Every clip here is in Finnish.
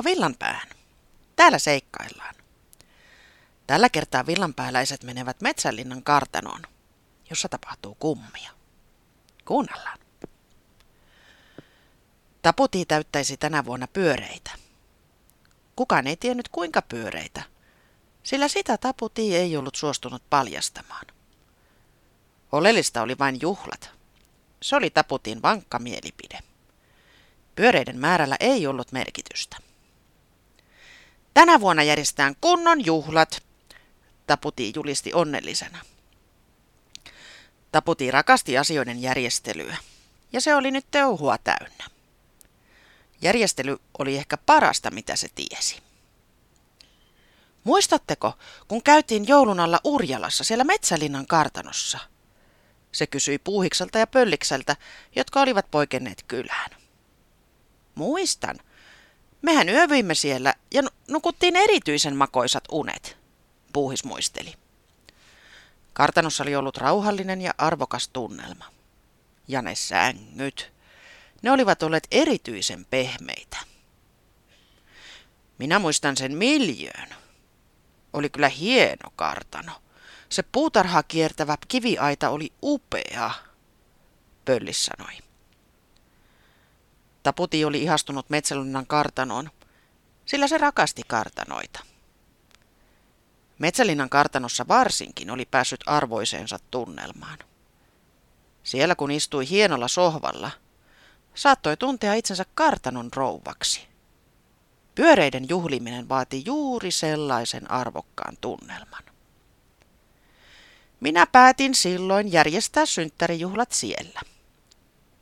Tervetuloa Villanpäähän. Täällä seikkaillaan. Tällä kertaa villanpääläiset menevät Metsänlinnan kartanoon, jossa tapahtuu kummia. Kuunnellaan. Taputi täyttäisi tänä vuonna pyöreitä. Kukaan ei tiennyt kuinka pyöreitä, sillä sitä Taputi ei ollut suostunut paljastamaan. Oleellista oli vain juhlat. Se oli Taputin vankka mielipide. Pyöreiden määrällä ei ollut merkitystä. Tänä vuonna järjestetään kunnon juhlat, Taputi julisti onnellisena. Taputi rakasti asioiden järjestelyä, ja se oli nyt teuhua täynnä. Järjestely oli ehkä parasta, mitä se tiesi. Muistatteko, kun käytiin joulun alla Urjalassa siellä Metsälinnan kartanossa? Se kysyi Puuhikselta ja Pöllikseltä, jotka olivat poikenneet kylään. Muistan. Mehän yövyimme siellä ja nukuttiin erityisen makoisat unet, Puuhis muisteli. Kartanossa oli ollut rauhallinen ja arvokas tunnelma. Ja ne sängyt. Ne olivat olleet erityisen pehmeitä. Minä muistan sen miljöön. Oli kyllä hieno kartano. Se puutarha kiertävä kiviaita oli upea, Pöllis sanoi. Taputi oli ihastunut Metsälunnan kartanoon, sillä se rakasti kartanoita. Metsälinnan kartanossa varsinkin oli päässyt arvoiseensa tunnelmaan. Siellä kun istui hienolla sohvalla, saattoi tuntea itsensä kartanon rouvaksi. Pyöreiden juhliminen vaati juuri sellaisen arvokkaan tunnelman. Minä päätin silloin järjestää synttärijuhlat siellä,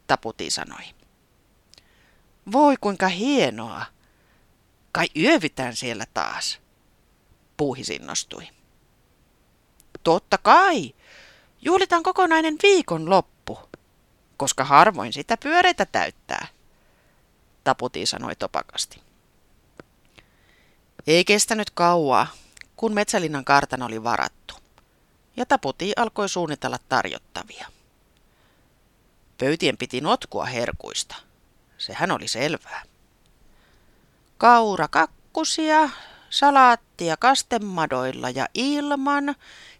Taputi sanoi. Voi kuinka hienoa. Kai yövytään siellä taas. Puuhis innostui. Totta kai. Juhlitaan kokonainen viikon loppu, koska harvoin sitä pyöreitä täyttää, Taputi sanoi topakasti. Ei kestänyt kauaa, kun Metsälinnan kartano oli varattu, ja Taputi alkoi suunnitella tarjottavia. Pöytien piti notkua herkuista. Sehän oli selvää. Kaura kakkusia, salaattia kastemadoilla ja ilman,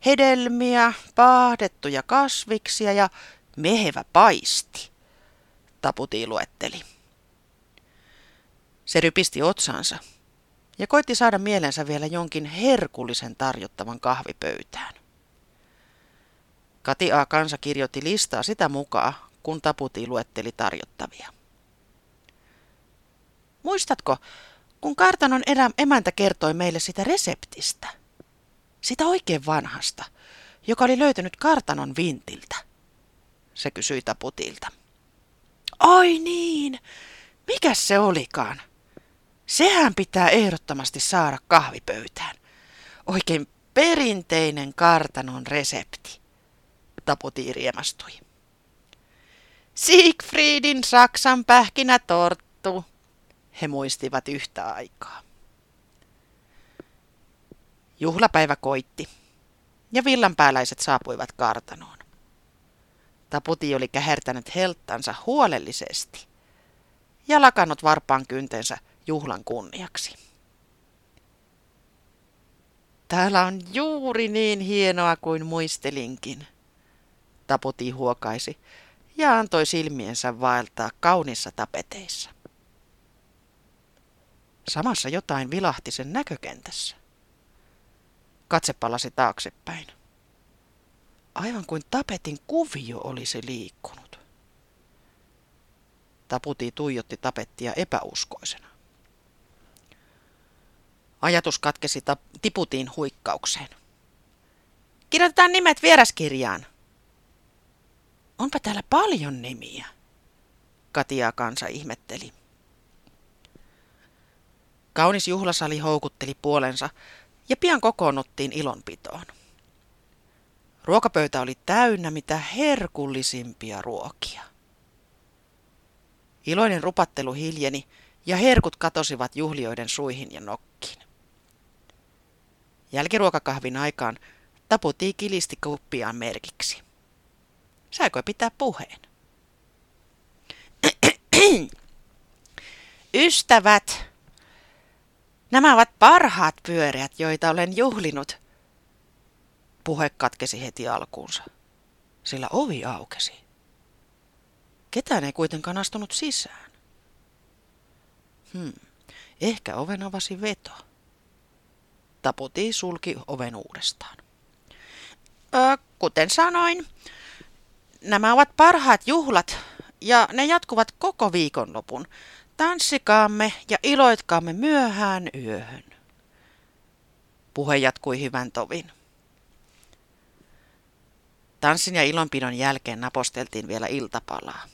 hedelmiä, paahdettuja kasviksia ja mehevä paisti, Taputi luetteli. Se rypisti otsansa ja koitti saada mielensä vielä jonkin herkullisen tarjottavan kahvipöytään. Kati A. Kansa kirjoitti listaa sitä mukaan, kun Taputi luetteli tarjottavia. Muistatko, kun kartanon erä, emäntä kertoi meille sitä reseptistä? Sitä oikein vanhasta, joka oli löytynyt kartanon vintiltä. Se kysyi Taputilta. Ai niin, mikä se olikaan? Sehän pitää ehdottomasti saada kahvipöytään. Oikein perinteinen kartanon resepti. Taputi riemastui. Siegfriedin Saksan pähkinätorttu, he muistivat yhtä aikaa. Juhlapäivä koitti, ja villanpääläiset saapuivat kartanoon. Taputi oli kähertänyt helttansa huolellisesti ja lakannut varpaan kyntensä juhlan kunniaksi. Täällä on juuri niin hienoa kuin muistelinkin, Taputi huokaisi ja antoi silmiensä vaeltaa kaunissa tapeteissa. Samassa jotain vilahti sen näkökentässä. Katse palasi taaksepäin. Aivan kuin tapetin kuvio olisi liikkunut. Taputi tuijotti tapettia epäuskoisena. Ajatus katkesi tiputiin huikkaukseen. Kirjoitetaan nimet vieraskirjaan. Onpa täällä paljon nimiä, Katia kansa ihmetteli. Kaunis juhlasali houkutteli puolensa ja pian kokoonnuttiin ilonpitoon. Ruokapöytä oli täynnä mitä herkullisimpia ruokia. Iloinen rupattelu hiljeni ja herkut katosivat juhlioiden suihin ja nokkiin. Jälkiruokakahvin aikaan taputii kilisti kuppiaan merkiksi. Saiko pitää puheen? Ystävät, Nämä ovat parhaat pyöreät, joita olen juhlinut. Puhe katkesi heti alkuunsa, sillä ovi aukesi. Ketään ei kuitenkaan astunut sisään. Hmm, ehkä oven avasi veto. Taputi sulki oven uudestaan. Ö, kuten sanoin, nämä ovat parhaat juhlat ja ne jatkuvat koko viikonlopun. Tanssikaamme ja iloitkaamme myöhään yöhön. Puhe jatkui hyvän tovin. Tanssin ja ilonpidon jälkeen naposteltiin vielä iltapalaa.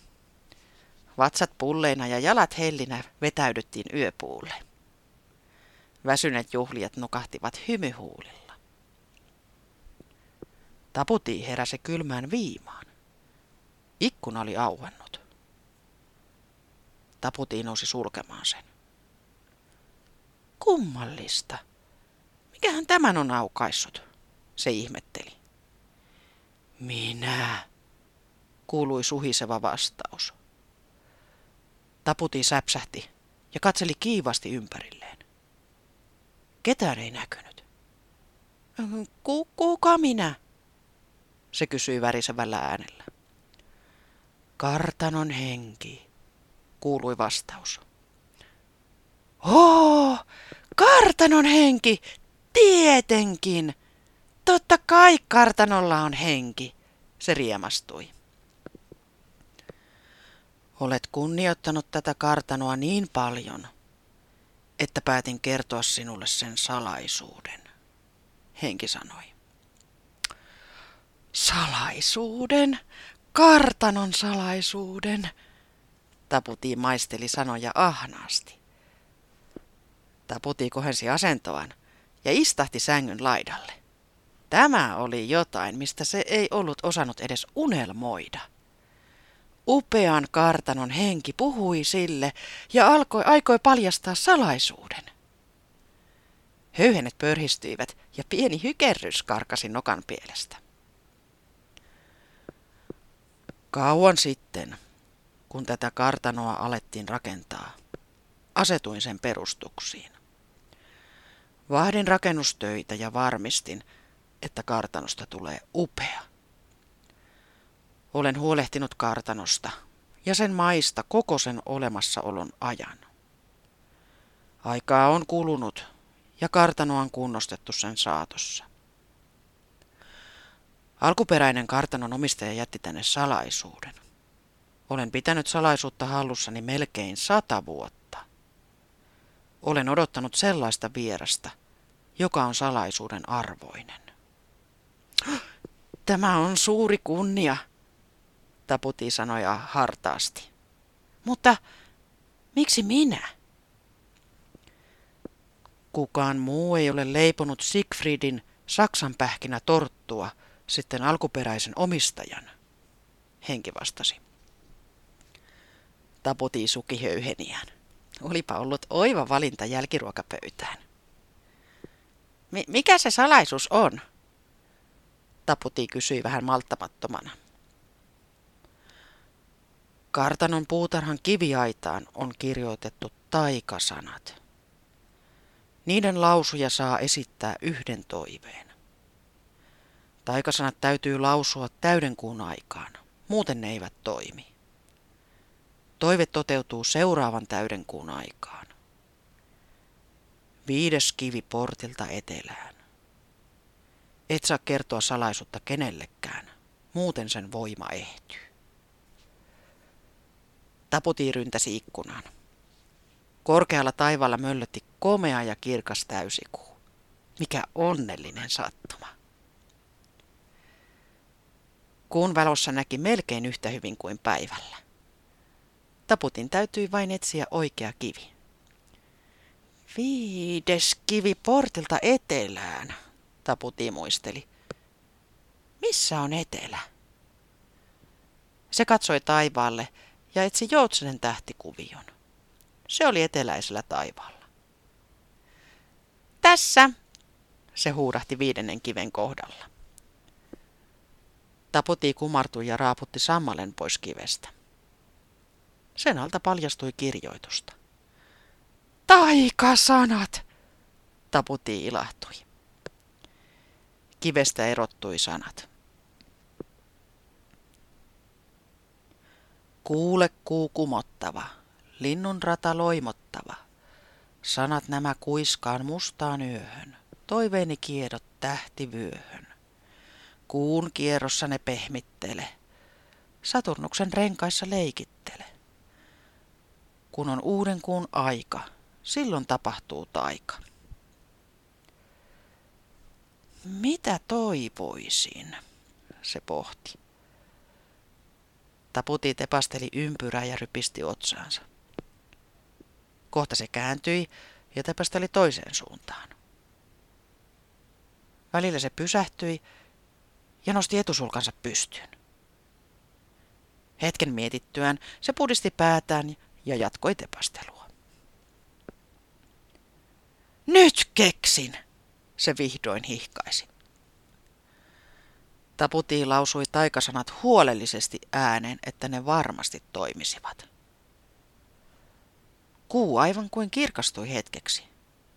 Vatsat pulleina ja jalat hellinä vetäydyttiin yöpuulle. Väsyneet juhlijat nukahtivat hymyhuulilla. Taputi heräsi kylmään viimaan. Ikkuna oli auennut. Taputi nousi sulkemaan sen. Kummallista. Mikähän tämän on aukaissut? Se ihmetteli. Minä, kuului suhiseva vastaus. Taputi säpsähti ja katseli kiivasti ympärilleen. Ketään ei näkynyt. Ku, kuka minä? Se kysyi värisevällä äänellä. Kartanon henki, kuului vastaus. Oo, kartanon henki, tietenkin. Totta kai kartanolla on henki, se riemastui. Olet kunnioittanut tätä kartanoa niin paljon, että päätin kertoa sinulle sen salaisuuden, henki sanoi. Salaisuuden? Kartanon salaisuuden? Taputi maisteli sanoja ahnaasti. Taputi kohensi asentoaan ja istahti sängyn laidalle. Tämä oli jotain, mistä se ei ollut osannut edes unelmoida. Upean kartanon henki puhui sille ja alkoi, aikoi paljastaa salaisuuden. Höyhenet pörhistyivät ja pieni hykerrys karkasi nokan pielestä. Kauan sitten, kun tätä kartanoa alettiin rakentaa, asetuin sen perustuksiin. Vahdin rakennustöitä ja varmistin, että kartanosta tulee upea. Olen huolehtinut kartanosta ja sen maista koko sen olemassaolon ajan. Aikaa on kulunut ja kartano on kunnostettu sen saatossa. Alkuperäinen kartanon omistaja jätti tänne salaisuuden. Olen pitänyt salaisuutta hallussani melkein sata vuotta. Olen odottanut sellaista vierasta, joka on salaisuuden arvoinen. Tämä on suuri kunnia, Taputi sanoi hartaasti. Mutta miksi minä? Kukaan muu ei ole leiponut Siegfriedin saksanpähkinä torttua sitten alkuperäisen omistajan, henki vastasi. Taputi suki höyheniään. Olipa ollut oiva valinta jälkiruokapöytään. M- mikä se salaisuus on? Taputi kysyi vähän malttamattomana. Kartanon puutarhan kiviaitaan on kirjoitettu taikasanat. Niiden lausuja saa esittää yhden toiveen. Taikasanat täytyy lausua täydenkuun aikaan, muuten ne eivät toimi. Toive toteutuu seuraavan täydenkuun aikaan. Viides kivi portilta etelään. Et saa kertoa salaisuutta kenellekään, muuten sen voima ehtyy. Taputi ryntäsi ikkunaan. Korkealla taivaalla möllötti komea ja kirkas täysikuu. Mikä onnellinen sattuma. Kuun valossa näki melkein yhtä hyvin kuin päivällä. Taputin täytyi vain etsiä oikea kivi. Viides kivi portilta etelään, Taputi muisteli. Missä on etelä? Se katsoi taivaalle ja etsi Joutsenen tähtikuvion. Se oli eteläisellä taivaalla. Tässä, se huudahti viidennen kiven kohdalla. Taputi kumartui ja raaputti sammalen pois kivestä. Sen alta paljastui kirjoitusta. Taikasanat, Taputi ilahtui. Kivestä erottui sanat. Kuule kuu kumottava, linnun rata loimottava. Sanat nämä kuiskaan mustaan yöhön, toiveeni kiedot tähtivyöhön. Kuun kierrossa ne pehmittele, Saturnuksen renkaissa leikittele. Kun on uuden kuun aika, silloin tapahtuu taika. Mitä toivoisin, se pohti. Taputi tepasteli ympyrää ja rypisti otsaansa. Kohta se kääntyi ja tepasteli toiseen suuntaan. Välillä se pysähtyi ja nosti etusulkansa pystyyn. Hetken mietittyään se pudisti päätään ja jatkoi tepastelua. Nyt keksin, se vihdoin hihkaisi. Taputi lausui taikasanat huolellisesti ääneen, että ne varmasti toimisivat. Kuu aivan kuin kirkastui hetkeksi,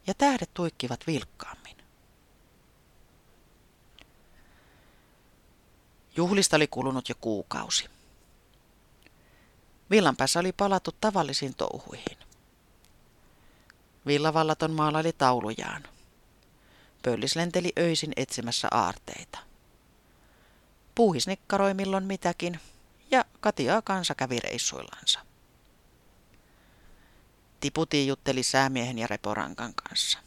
ja tähdet tuikkivat vilkkaammin. Juhlista oli kulunut jo kuukausi. Villanpäässä oli palattu tavallisiin touhuihin. Villavallaton maalaili taulujaan. Pöllis lenteli öisin etsimässä aarteita. Puuhis nikkaroi milloin mitäkin, ja Katiaa kansa kävi reissuillansa. Tiputi jutteli säämiehen ja reporankan kanssa.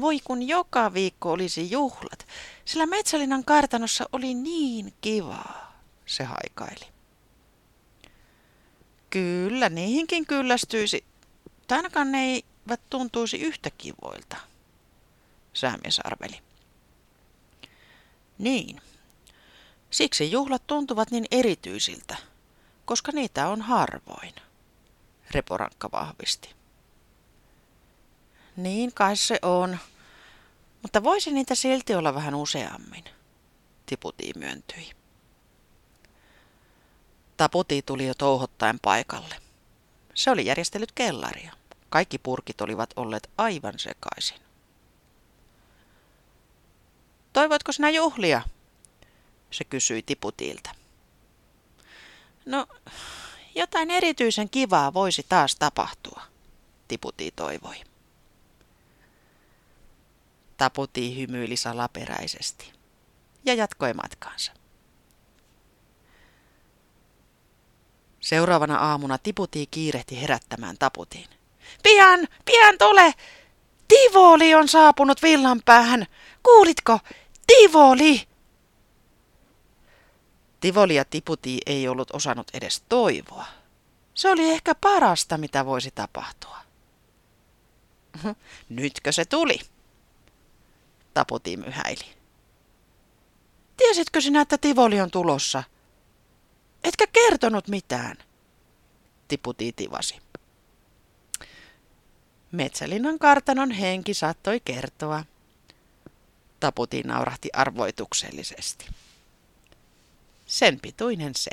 Voi kun joka viikko olisi juhlat, sillä Metsälinnan kartanossa oli niin kivaa, se haikaili. Kyllä, niihinkin kyllästyisi. Tai ainakaan ne eivät tuntuisi yhtä kivoilta, säämies arveli. Niin. Siksi juhlat tuntuvat niin erityisiltä, koska niitä on harvoin, Reporankka vahvisti. Niin kai se on, mutta voisi niitä silti olla vähän useammin, Tiputi myöntyi. Taputi tuli jo touhottaen paikalle. Se oli järjestellyt kellaria. Kaikki purkit olivat olleet aivan sekaisin. Toivoitko sinä juhlia? Se kysyi Tiputilta. No, jotain erityisen kivaa voisi taas tapahtua, Tiputi toivoi. Taputi hymyili salaperäisesti ja jatkoi matkaansa. Seuraavana aamuna Tiputi kiirehti herättämään Taputiin. Pian, pian tule! Tivoli on saapunut villan päähän. Kuulitko? Tivoli! Tivoli ja Tiputi ei ollut osannut edes toivoa. Se oli ehkä parasta, mitä voisi tapahtua. Nytkö se tuli? Taputi myhäili. Tiesitkö sinä, että Tivoli on tulossa? Etkä kertonut mitään, Tiputi tivasi. Metsälinnan kartanon henki saattoi kertoa. Taputi naurahti arvoituksellisesti. Sen pituinen se.